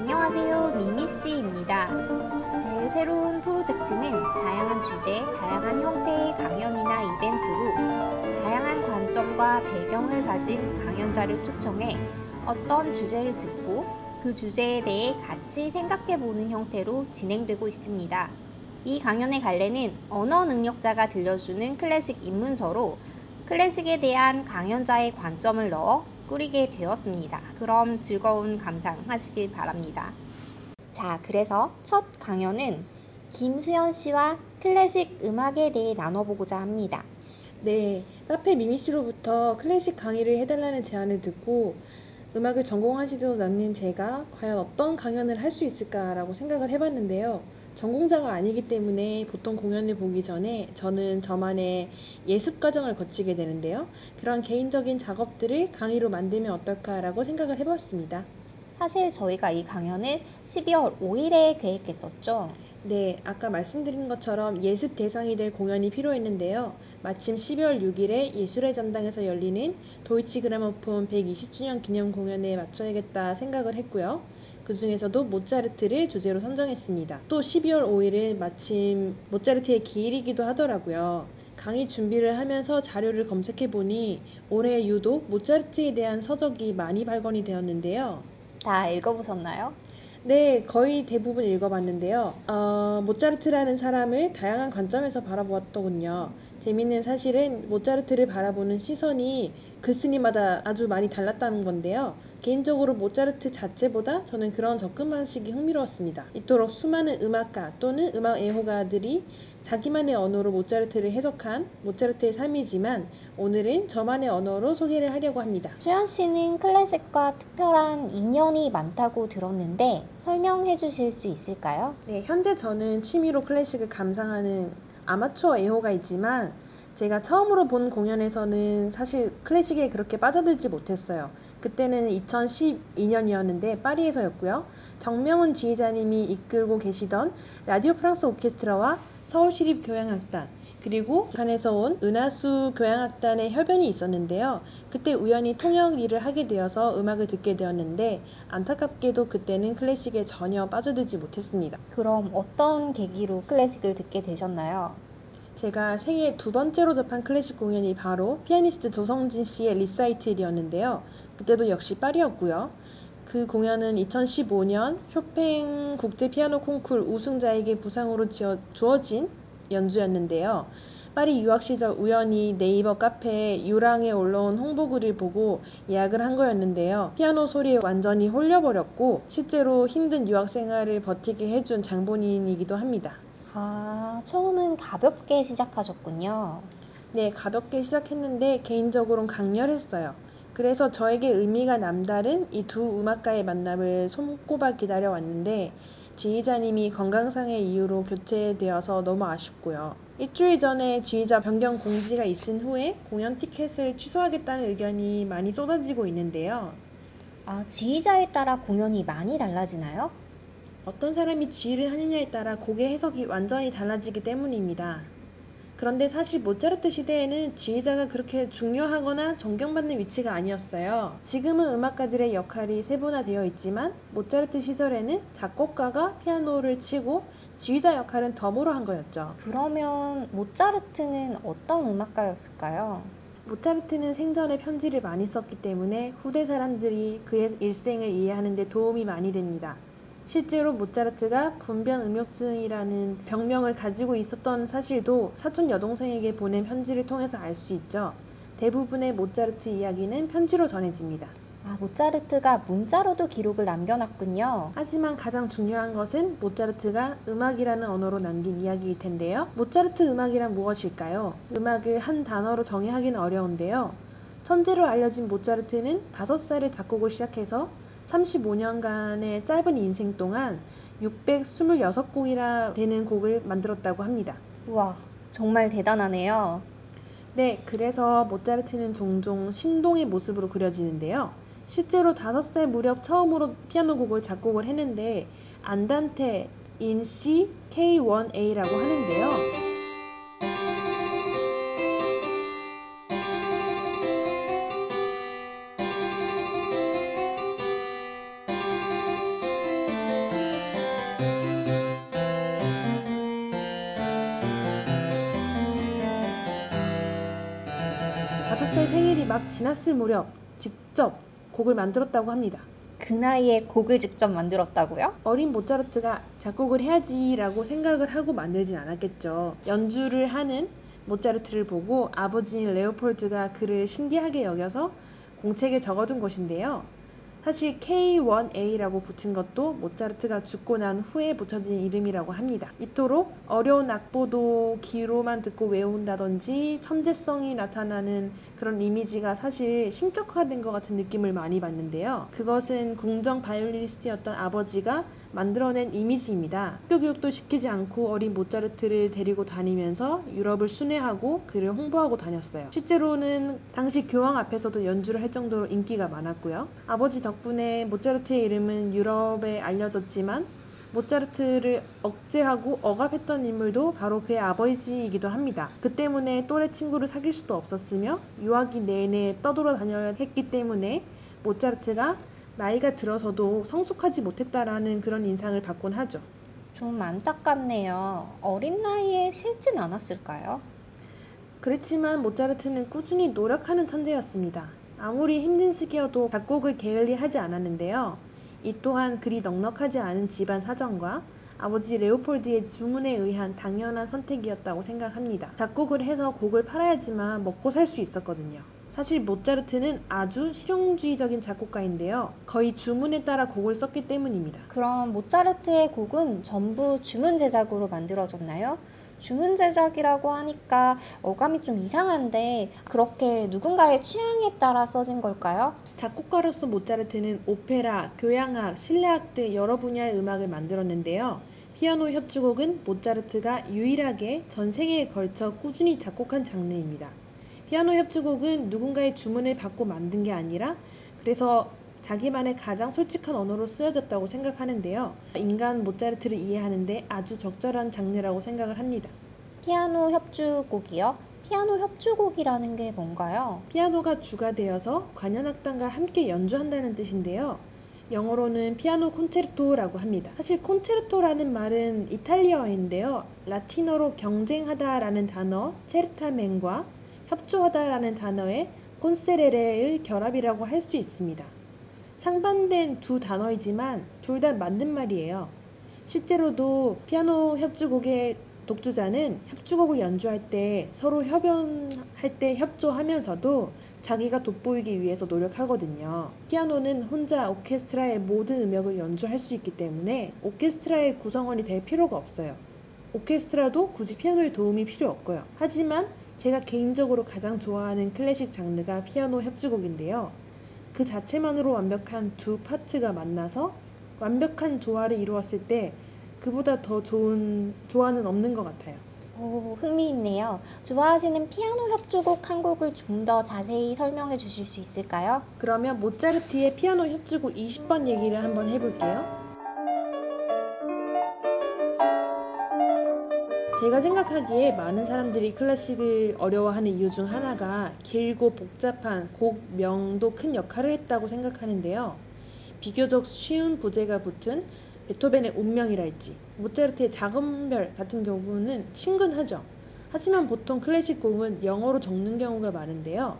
안녕하세요. 미미씨입니다. 제 새로운 프로젝트는 다양한 주제, 다양한 형태의 강연이나 이벤트로 다양한 관점과 배경을 가진 강연자를 초청해 어떤 주제를 듣고 그 주제에 대해 같이 생각해 보는 형태로 진행되고 있습니다. 이 강연의 갈래는 언어 능력자가 들려주는 클래식 입문서로 클래식에 대한 강연자의 관점을 넣어 꾸리게 되었습니다. 그럼 즐거운 감상하시길 바랍니다. 자, 그래서 첫 강연은 김수현 씨와 클래식 음악에 대해 나눠보고자 합니다. 네, 카페 미미 씨로부터 클래식 강의를 해달라는 제안을 듣고 음악을 전공하지도 않는 제가 과연 어떤 강연을 할 수 있을까라고 생각을 해봤는데요. 전공자가 아니기 때문에 보통 공연을 보기 전에 저는 저만의 예습 과정을 거치게 되는데요. 그런 개인적인 작업들을 강의로 만들면 어떨까라고 생각을 해봤습니다. 사실 저희가 이 강연을 12월 5일에 계획했었죠. 네, 아까 말씀드린 것처럼 예습 대상이 될 공연이 필요했는데요. 마침 12월 6일에 예술의 전당에서 열리는 도이치 그라모폰 120주년 기념 공연에 맞춰야겠다 생각을 했고요. 그 중에서도 모차르트를 주제로 선정했습니다. 또 12월 5일은 마침 모차르트의 기일이기도 하더라고요. 강의 준비를 하면서 자료를 검색해 보니 올해 유독 모차르트에 대한 서적이 많이 발견이 되었는데요. 다 읽어보셨나요? 네, 거의 대부분 읽어봤는데요. 어, 모차르트라는 사람을 다양한 관점에서 바라보았더군요. 재밌는 사실은 모차르트를 바라보는 시선이 글쓴이마다 아주 많이 달랐다는 건데요. 개인적으로 모차르트 자체보다 저는 그런 접근 방식이 흥미로웠습니다. 이토록 수많은 음악가 또는 음악 애호가들이 자기만의 언어로 모차르트를 해석한 모차르트의 삶이지만 오늘은 저만의 언어로 소개를 하려고 합니다. 수현 씨는 클래식과 특별한 인연이 많다고 들었는데 설명해 주실 수 있을까요? 네, 현재 저는 취미로 클래식을 감상하는 아마추어 애호가이지만 제가 처음으로 본 공연에서는 사실 클래식에 그렇게 빠져들지 못했어요. 그때는 2012년이었는데 파리에서였고요. 정명훈 지휘자님이 이끌고 계시던 라디오 프랑스 오케스트라와 서울시립 교향악단 그리고 북한에서 온 은하수 교향악단의 협연이 있었는데요. 그때 우연히 통역 일을 하게 되어서 음악을 듣게 되었는데 안타깝게도 그때는 클래식에 전혀 빠져들지 못했습니다. 그럼 어떤 계기로 클래식을 듣게 되셨나요? 제가 생애 두 번째로 접한 클래식 공연이 바로 피아니스트 조성진 씨의 리사이틀이었는데요. 그때도 역시 파리였고요. 그 공연은 2015년 쇼팽 국제 피아노 콩쿨 우승자에게 부상으로 지어, 주어진 연주였는데요. 파리 유학 시절 우연히 네이버 카페에 유랑에 올라온 홍보글을 보고 예약을 한 거였는데요. 피아노 소리에 완전히 홀려버렸고 실제로 힘든 유학 생활을 버티게 해준 장본인이기도 합니다. 아, 처음은 가볍게 시작하셨군요. 네, 가볍게 시작했는데 개인적으로는 강렬했어요. 그래서 저에게 의미가 남다른 이 두 음악가의 만남을 손꼽아 기다려왔는데 지휘자님이 건강상의 이유로 교체되어서 너무 아쉽고요. 일주일 전에 지휘자 변경 공지가 있은 후에 공연 티켓을 취소하겠다는 의견이 많이 쏟아지고 있는데요. 아, 지휘자에 따라 공연이 많이 달라지나요? 어떤 사람이 지휘를 하느냐에 따라 곡의 해석이 완전히 달라지기 때문입니다. 그런데 사실 모차르트 시대에는 지휘자가 그렇게 중요하거나 존경받는 위치가 아니었어요. 지금은 음악가들의 역할이 세분화되어 있지만 모차르트 시절에는 작곡가가 피아노를 치고 지휘자 역할은 덤으로 한 거였죠. 그러면 모차르트는 어떤 음악가였을까요? 모차르트는 생전에 편지를 많이 썼기 때문에 후대 사람들이 그의 일생을 이해하는 데 도움이 많이 됩니다. 실제로 모차르트가 분변 음욕증이라는 병명을 가지고 있었던 사실도 사촌 여동생에게 보낸 편지를 통해서 알 수 있죠. 대부분의 모차르트 이야기는 편지로 전해집니다. 아, 모차르트가 문자로도 기록을 남겨놨군요. 하지만 가장 중요한 것은 모차르트가 음악이라는 언어로 남긴 이야기일 텐데요. 모차르트 음악이란 무엇일까요? 음악을 한 단어로 정의하기는 어려운데요. 천재로 알려진 모차르트는 5살에 작곡을 시작해서 35년간의 짧은 인생 동안 626곡이나 되는 곡을 만들었다고 합니다. 우와, 정말 대단하네요. 네, 그래서 모차르트는 종종 신동의 모습으로 그려지는데요. 실제로 5살 무렵 처음으로 피아노 곡을 작곡을 했는데 안단테 C K1A라고 하는데요. 막 지났을 무렵 직접 곡을 만들었다고 합니다. 그 나이에 곡을 직접 만들었다고요? 어린 모차르트가 작곡을 해야지라고 생각을 하고 만들진 않았겠죠. 연주를 하는 모차르트를 보고 아버지인 레오폴드가 그를 신기하게 여겨서 공책에 적어둔 것인데요. 사실 K1A라고 붙은 것도 모차르트가 죽고 난 후에 붙여진 이름이라고 합니다. 이토록 어려운 악보도 귀로만 듣고 외운다든지 천재성이 나타나는 그런 이미지가 사실 신격화된 것 같은 느낌을 많이 받는데요. 그것은 궁정 바이올리니스트였던 아버지가 만들어낸 이미지입니다. 학교 교육도 시키지 않고 어린 모차르트를 데리고 다니면서 유럽을 순회하고 그를 홍보하고 다녔어요. 실제로는 당시 교황 앞에서도 연주를 할 정도로 인기가 많았고요. 아버지 덕분에 모차르트의 이름은 유럽에 알려졌지만 모차르트를 억제하고 억압했던 인물도 바로 그의 아버지이기도 합니다. 그 때문에 또래 친구를 사귈 수도 없었으며 유학이 내내 떠돌아 다녀야 했기 때문에 모차르트가 나이가 들어서도 성숙하지 못했다라는 그런 인상을 받곤 하죠. 좀 안타깝네요. 어린 나이에 싫진 않았을까요? 그렇지만 모차르트는 꾸준히 노력하는 천재였습니다. 아무리 힘든 시기여도 작곡을 게을리 하지 않았는데요. 이 또한 그리 넉넉하지 않은 집안 사정과 아버지 레오폴드의 주문에 의한 당연한 선택이었다고 생각합니다. 작곡을 해서 곡을 팔아야지만 먹고 살 수 있었거든요. 사실 모차르트는 아주 실용주의적인 작곡가인데요. 거의 주문에 따라 곡을 썼기 때문입니다. 그럼 모차르트의 곡은 전부 주문 제작으로 만들어졌나요? 주문 제작이라고 하니까 어감이 좀 이상한데 그렇게 누군가의 취향에 따라 써진 걸까요? 작곡가로서 모차르트는 오페라, 교향악, 실내악 등 여러 분야의 음악을 만들었는데요. 피아노 협주곡은 모차르트가 유일하게 전 세계에 걸쳐 꾸준히 작곡한 장르입니다. 피아노 협주곡은 누군가의 주문을 받고 만든 게 아니라 그래서 자기만의 가장 솔직한 언어로 쓰여졌다고 생각하는데요. 인간 모차르트를 이해하는데 아주 적절한 장르라고 생각을 합니다. 피아노 협주곡이요? 피아노 협주곡이라는 게 뭔가요? 피아노가 주가 되어서 관현악단과 함께 연주한다는 뜻인데요. 영어로는 피아노 콘체르토라고 합니다. 사실 콘체르토라는 말은 이탈리아어인데요. 라틴어로 경쟁하다라는 단어 certamen과 협조하다라는 단어의 콘세레레의 결합이라고 할 수 있습니다. 상반된 두 단어이지만 둘 다 맞는 말이에요. 실제로도 피아노 협주곡의 독주자는 협주곡을 연주할 때 서로 협연할 때 협조하면서도 자기가 돋보이기 위해서 노력하거든요. 피아노는 혼자 오케스트라의 모든 음역을 연주할 수 있기 때문에 오케스트라의 구성원이 될 필요가 없어요. 오케스트라도 굳이 피아노의 도움이 필요 없고요. 하지만 제가 개인적으로 가장 좋아하는 클래식 장르가 피아노 협주곡인데요. 그 자체만으로 완벽한 두 파트가 만나서 완벽한 조화를 이루었을 때 그보다 더 좋은 조화는 없는 것 같아요. 오, 흥미있네요. 좋아하시는 피아노 협주곡 한 곡을 좀 더 자세히 설명해 주실 수 있을까요? 그러면 모차르트의 피아노 협주곡 20번 얘기를 한번 해볼게요. 제가 생각하기에 많은 사람들이 클래식을 어려워하는 이유 중 하나가 길고 복잡한 곡명도 큰 역할을 했다고 생각하는데요. 비교적 쉬운 부제가 붙은 베토벤의 운명이랄지 모차르트의 작은별 같은 경우는 친근하죠. 하지만 보통 클래식 곡은 영어로 적는 경우가 많은데요.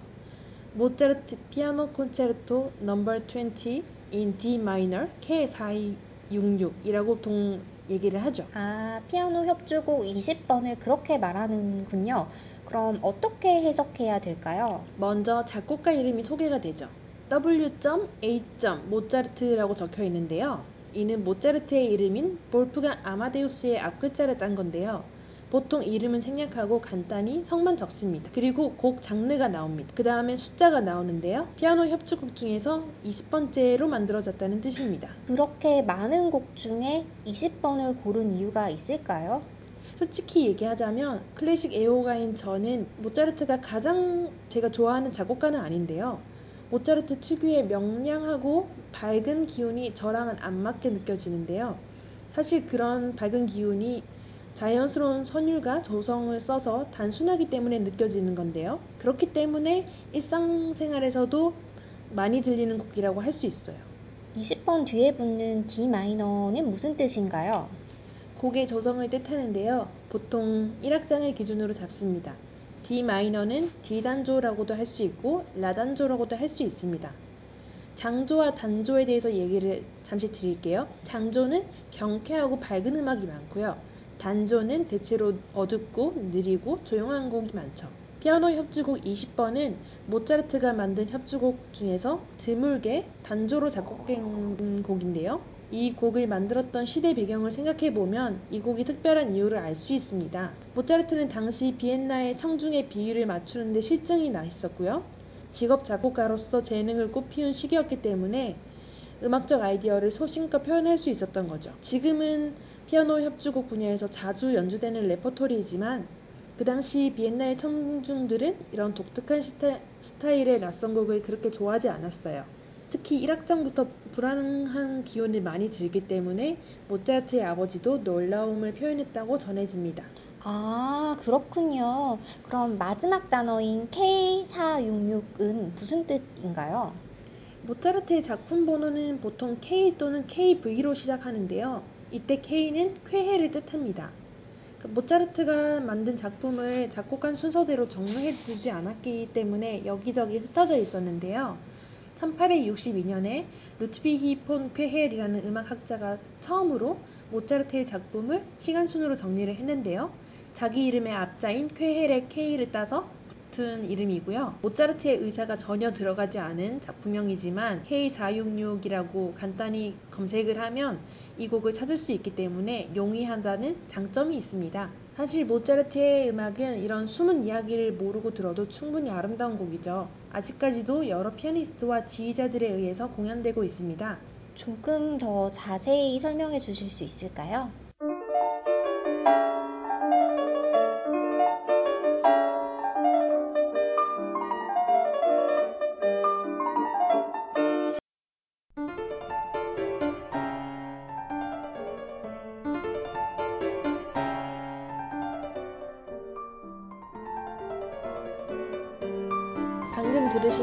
모차르트 피아노 콘체르토 넘버 20 in D minor K466이라고 동 얘기를 하죠. 아, 피아노 협주곡 20번을 그렇게 말하는군요. 그럼 어떻게 해석해야 될까요? 먼저 작곡가 이름이 소개가 되죠. W.A. 모차르트라고 적혀 있는데요. 이는 모차르트의 이름인 볼프강 아마데우스의 앞글자를 딴 건데요. 보통 이름은 생략하고 간단히 성만 적습니다. 그리고 곡 장르가 나옵니다. 그 다음에 숫자가 나오는데요. 피아노 협주곡 중에서 20번째로 만들어졌다는 뜻입니다. 그렇게 많은 곡 중에 20번을 고른 이유가 있을까요? 솔직히 얘기하자면 클래식 애호가인 저는 모차르트가 가장 제가 좋아하는 작곡가는 아닌데요. 모차르트 특유의 명량하고 밝은 기운이 저랑은 안 맞게 느껴지는데요. 사실 그런 밝은 기운이 자연스러운 선율과 조성을 써서 단순하기 때문에 느껴지는 건데요. 그렇기 때문에 일상생활에서도 많이 들리는 곡이라고 할 수 있어요. 20번 뒤에 붙는 D 마이너는 무슨 뜻인가요? 곡의 조성을 뜻하는데요. 보통 1악장을 기준으로 잡습니다. D 마이너는 D 단조라고도 할 수 있고 라 단조라고도 할 수 있습니다. 장조와 단조에 대해서 얘기를 잠시 드릴게요. 장조는 경쾌하고 밝은 음악이 많고요. 단조는 대체로 어둡고 느리고 조용한 곡이 많죠. 피아노 협주곡 20번은 모차르트가 만든 협주곡 중에서 드물게 단조로 작곡된 곡인데요. 이 곡을 만들었던 시대 배경을 생각해 보면 이 곡이 특별한 이유를 알 수 있습니다. 모차르트는 당시 비엔나의 청중의 비위를 맞추는데 싫증이 나 있었고요. 직업 작곡가로서 재능을 꽃피운 시기였기 때문에 음악적 아이디어를 소신껏 표현할 수 있었던 거죠. 지금은 피아노 협주곡 분야에서 자주 연주되는 레퍼토리이지만 그 당시 비엔나의 청중들은 이런 독특한 스타일의 낯선 곡을 그렇게 좋아하지 않았어요. 특히 1악장부터 불안한 기운을 많이 들기 때문에 모차르트의 아버지도 놀라움을 표현했다고 전해집니다. 아, 그렇군요. 그럼 마지막 단어인 K466은 무슨 뜻인가요? 모차르트의 작품 번호는 보통 K 또는 KV로 시작하는데요. 이때 K는 쾌해를 뜻합니다. 그 모차르트가 만든 작품을 작곡한 순서대로 정리해 두지 않았기 때문에 여기저기 흩어져 있었는데요. 1862년에 루트비히 폰 쾌헬이라는 음악학자가 처음으로 모차르트의 작품을 시간순으로 정리를 했는데요. 자기 이름의 앞자인 쾌헬의 K를 따서 붙은 이름이고요. 모차르트의 의사가 전혀 들어가지 않은 작품명이지만 K466이라고 간단히 검색을 하면 이 곡을 찾을 수 있기 때문에 용이한다는 장점이 있습니다. 사실 모차르트의 음악은 이런 숨은 이야기를 모르고 들어도 충분히 아름다운 곡이죠. 아직까지도 여러 피아니스트와 지휘자들에 의해서 공연되고 있습니다. 조금 더 자세히 설명해 주실 수 있을까요?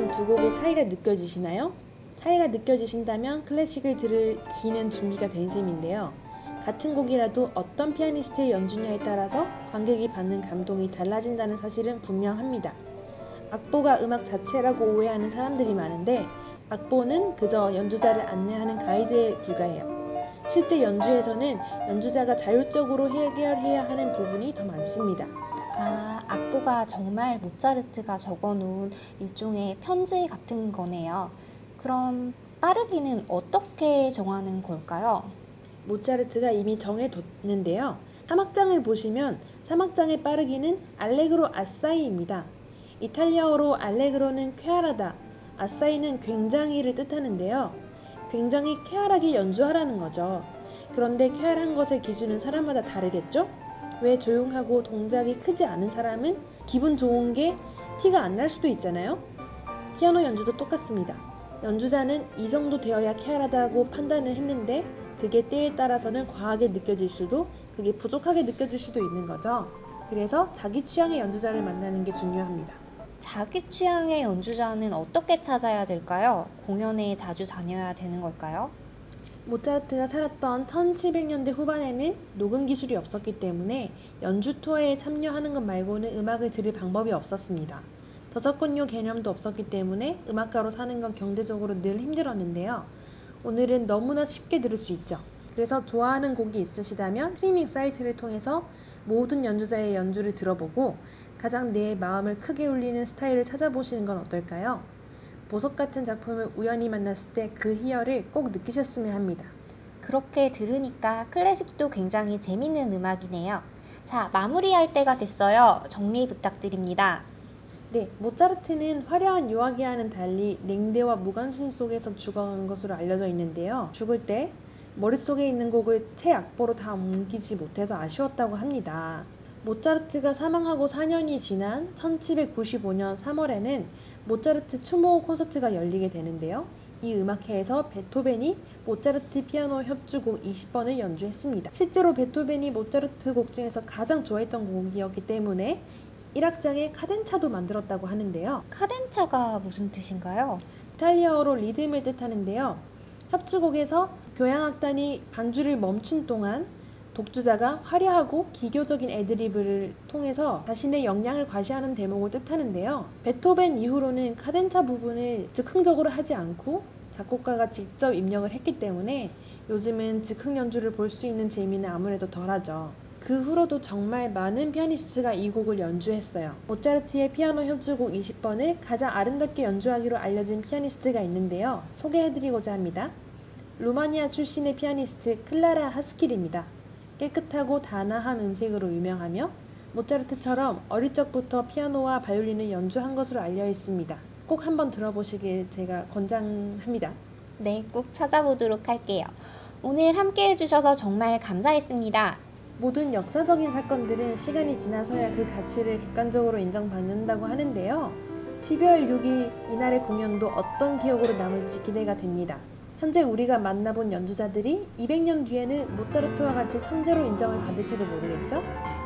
두 곡의 차이가 느껴지시나요? 차이가 느껴지신다면 클래식을 들을 귀는 준비가 된 셈인데요. 같은 곡이라도 어떤 피아니스트의 연주냐에 따라서 관객이 받는 감동이 달라진다는 사실은 분명합니다. 악보가 음악 자체라고 오해하는 사람들이 많은데 악보는 그저 연주자를 안내하는 가이드에 불과해요. 실제 연주에서는 연주자가 자율적으로 해결해야 하는 부분이 더 많습니다. 아, 악보가 정말 모차르트가 적어놓은 일종의 편지 같은 거네요. 그럼 빠르기는 어떻게 정하는 걸까요? 모차르트가 이미 정해뒀는데요. 3악장을 보시면 3악장의 빠르기는 알레그로 아사이입니다. 이탈리아어로 알레그로는 쾌활하다, 아사이는 굉장히를 뜻하는데요. 굉장히 쾌활하게 연주하라는 거죠. 그런데 쾌활한 것의 기준은 사람마다 다르겠죠? 왜 조용하고 동작이 크지 않은 사람은 기분 좋은 게 티가 안 날 수도 있잖아요? 피아노 연주도 똑같습니다. 연주자는 이 정도 되어야 쾌활하다고 판단을 했는데 그게 때에 따라서는 과하게 느껴질 수도 그게 부족하게 느껴질 수도 있는 거죠. 그래서 자기 취향의 연주자를 만나는 게 중요합니다. 자기 취향의 연주자는 어떻게 찾아야 될까요? 공연에 자주 다녀야 되는 걸까요? 모차르트가 살았던 1700년대 후반에는 녹음 기술이 없었기 때문에 연주 투어에 참여하는 것 말고는 음악을 들을 방법이 없었습니다. 저작권료 개념도 없었기 때문에 음악가로 사는 건 경제적으로 늘 힘들었는데요. 오늘은 너무나 쉽게 들을 수 있죠. 그래서 좋아하는 곡이 있으시다면 스트리밍 사이트를 통해서 모든 연주자의 연주를 들어보고 가장 내 마음을 크게 울리는 스타일을 찾아보시는 건 어떨까요? 보석 같은 작품을 우연히 만났을 때 그 희열을 꼭 느끼셨으면 합니다. 그렇게 들으니까 클래식도 굉장히 재밌는 음악이네요. 자, 마무리할 때가 됐어요. 정리 부탁드립니다. 네, 모차르트는 화려한 요하기와는 달리 냉대와 무관심 속에서 죽어간 것으로 알려져 있는데요. 죽을 때 머릿속에 있는 곡을 새 악보로 다 옮기지 못해서 아쉬웠다고 합니다. 모차르트가 사망하고 4년이 지난 1795년 3월에는 모차르트 추모 콘서트가 열리게 되는데요. 이 음악회에서 베토벤이 모차르트 피아노 협주곡 20번을 연주했습니다. 실제로 베토벤이 모차르트 곡 중에서 가장 좋아했던 곡이었기 때문에 1악장에 카덴차도 만들었다고 하는데요. 카덴차가 무슨 뜻인가요? 이탈리아어로 리듬을 뜻하는데요. 협주곡에서 교향악단이 반주를 멈춘 동안 독주자가 화려하고 기교적인 애드리브를 통해서 자신의 역량을 과시하는 대목을 뜻하는데요. 베토벤 이후로는 카덴차 부분을 즉흥적으로 하지 않고 작곡가가 직접 입력을 했기 때문에 요즘은 즉흥 연주를 볼 수 있는 재미는 아무래도 덜하죠. 그 후로도 정말 많은 피아니스트가 이 곡을 연주했어요. 모차르트의 피아노 협주곡 20번을 가장 아름답게 연주하기로 알려진 피아니스트가 있는데요. 소개해드리고자 합니다. 루마니아 출신의 피아니스트 클라라 하스킬입니다. 깨끗하고 단아한 음색으로 유명하며 모차르트처럼 어릴 적부터 피아노와 바이올린을 연주한 것으로 알려 있습니다. 꼭 한번 들어보시길 제가 권장합니다. 네, 꼭 찾아보도록 할게요. 오늘 함께 해주셔서 정말 감사했습니다. 모든 역사적인 사건들은 시간이 지나서야 그 가치를 객관적으로 인정받는다고 하는데요. 12월 6일 이날의 공연도 어떤 기억으로 남을지 기대가 됩니다. 현재 우리가 만나본 연주자들이 200년 뒤에는 모차르트와 같이 천재로 인정을 받을지도 모르겠죠?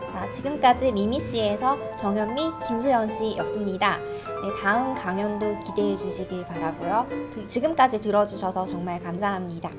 자, 지금까지 미미씨에서 정현미, 김수현 씨였습니다. 네, 다음 강연도 기대해 주시길 바라고요. 지금까지 들어주셔서 정말 감사합니다.